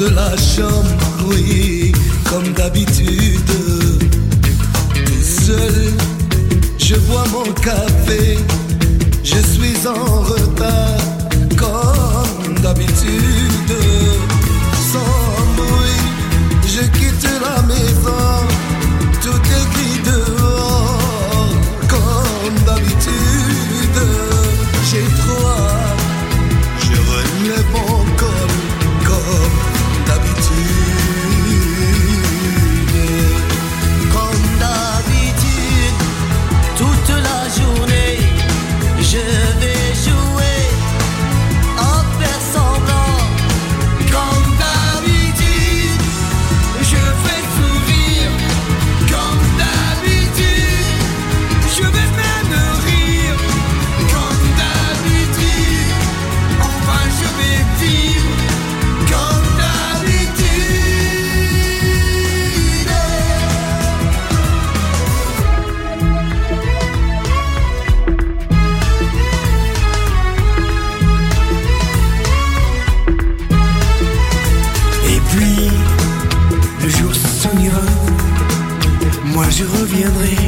de la chambre, oui, comme d'habitude. Tout seul, je bois mon café, je suis en retard, comme d'habitude. Alien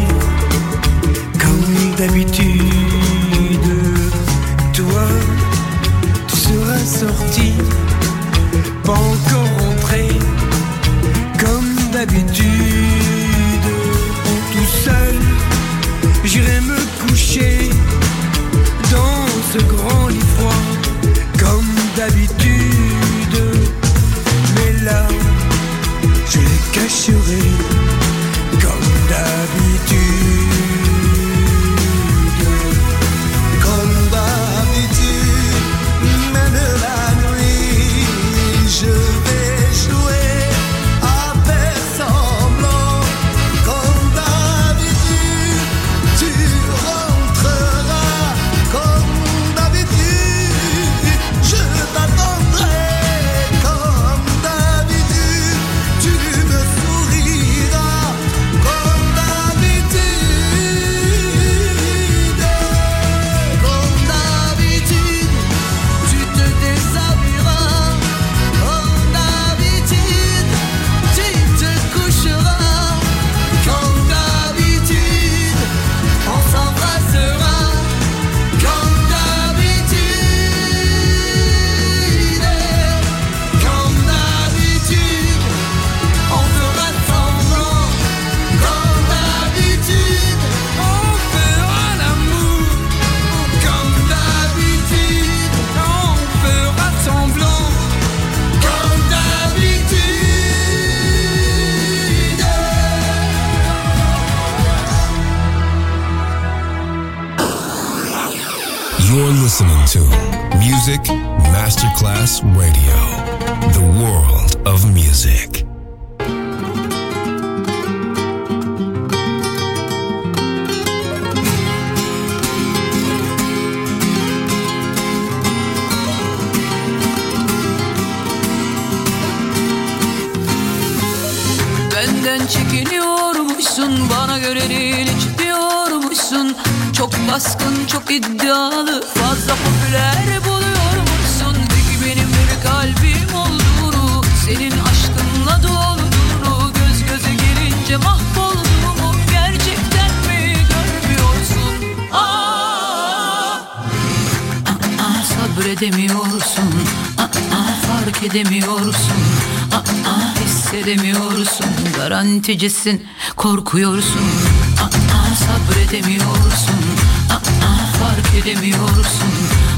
edemiyorsun. Aa, aa, fark edemiyorsun. Aa, aa, hissedemiyorsun. Garanticisin korkuyorsun. Aa, aa, sabredemiyorsun. Aa, aa, fark edemiyorsun.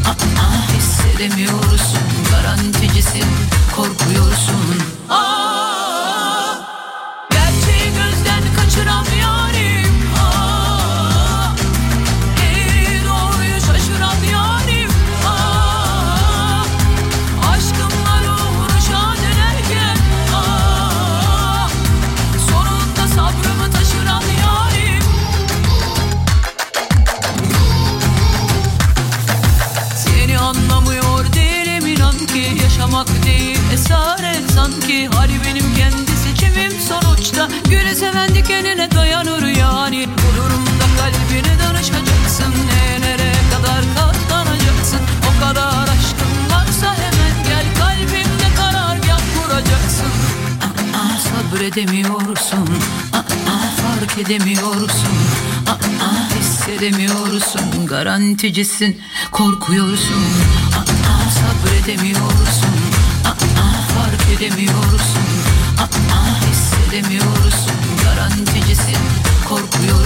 Aa, aa, hissedemiyorsun. Garanticisin korkuyorsun. Aa. Kendi kendine dayanır yani. Bu durumda kalbini danışacaksın. Nelere kadar katlanacaksın? O kadar aşkın varsa hemen gel. Kalbimde karargah kuracaksın. Aa, Sabredemiyorsun. Aa, Fark edemiyorsun. Aa, Hissedemiyorsun. Garanticisin Korkuyorsun. Aa, Sabredemiyorsun. Aa, Fark edemiyorsun. Aa, Hissedemiyorsun öğrencisi Korkuyorum.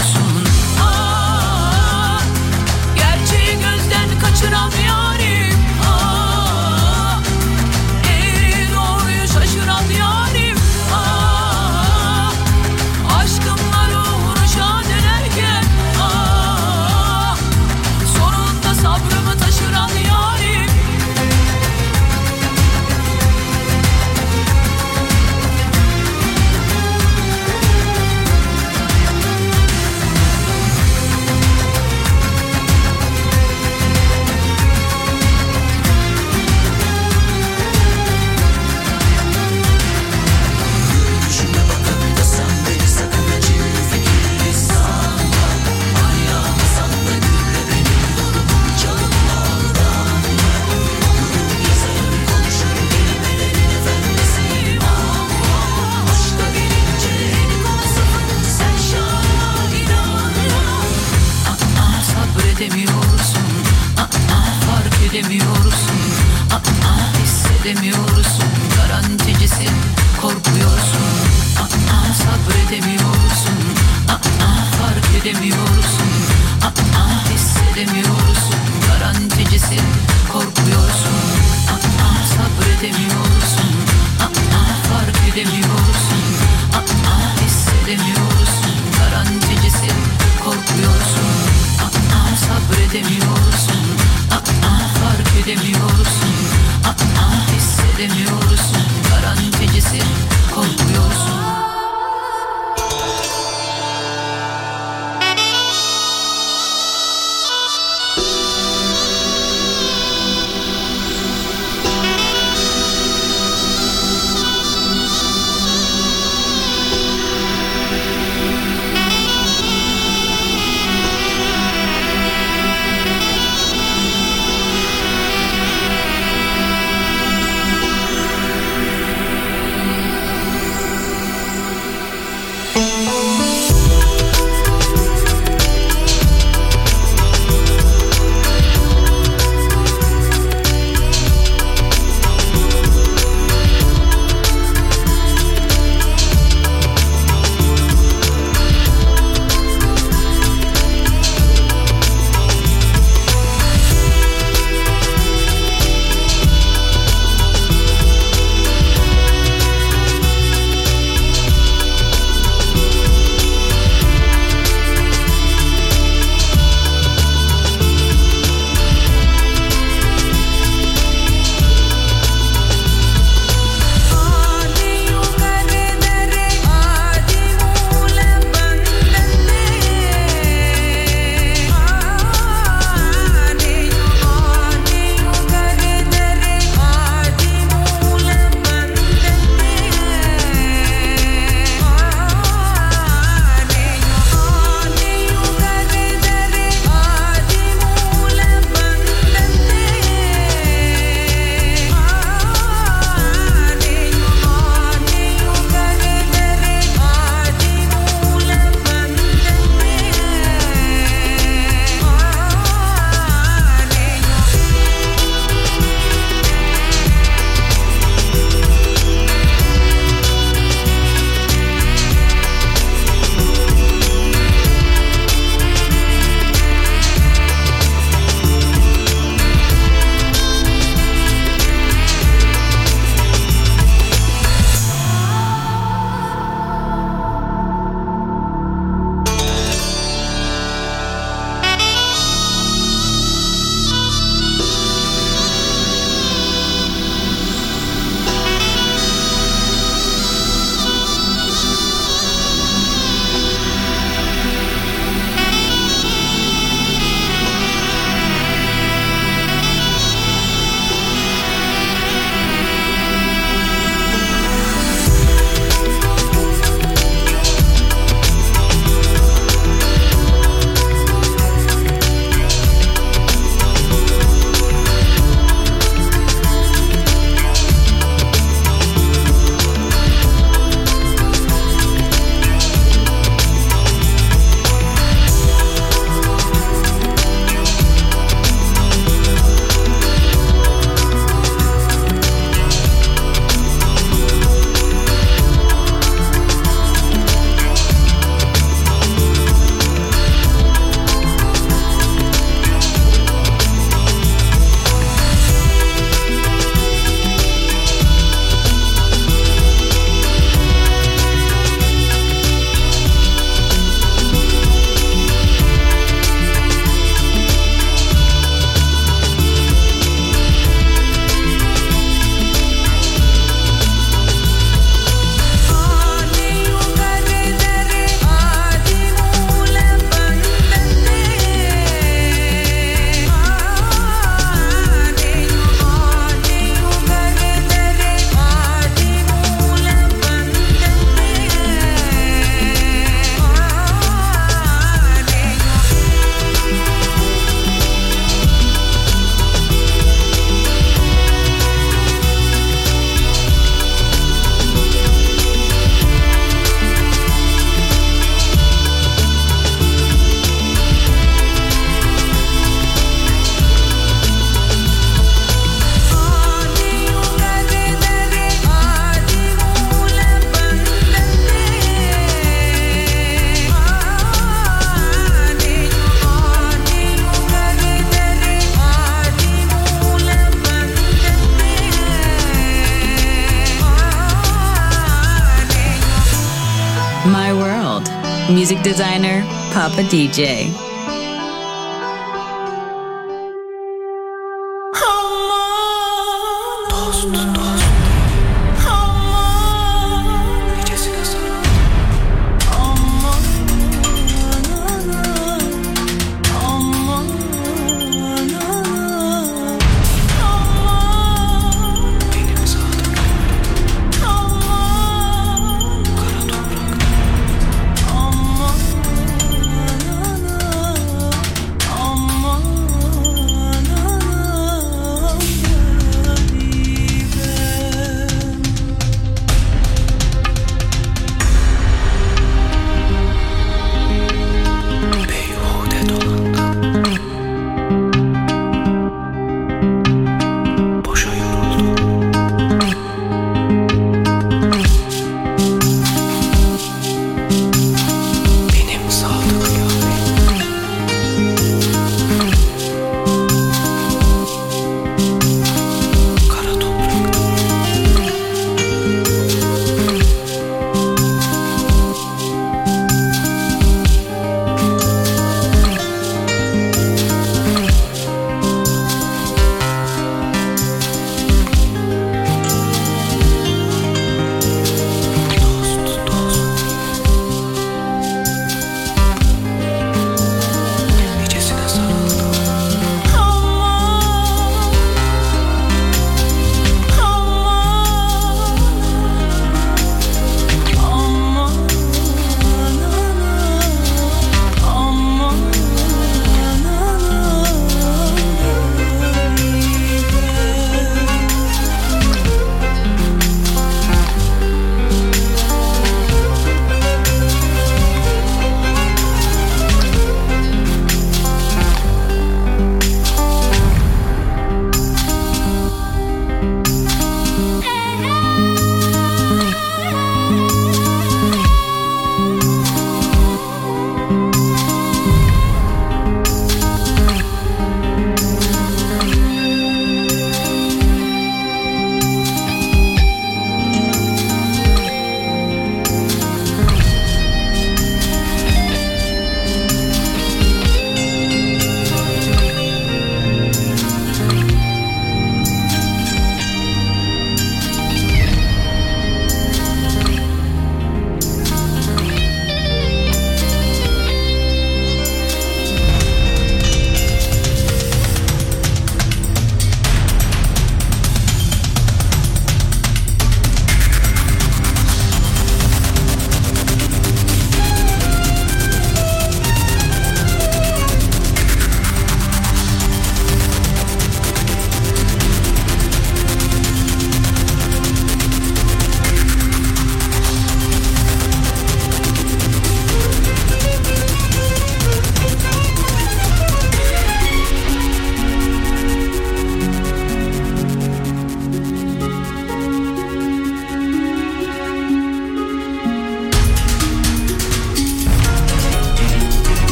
Papa DJ.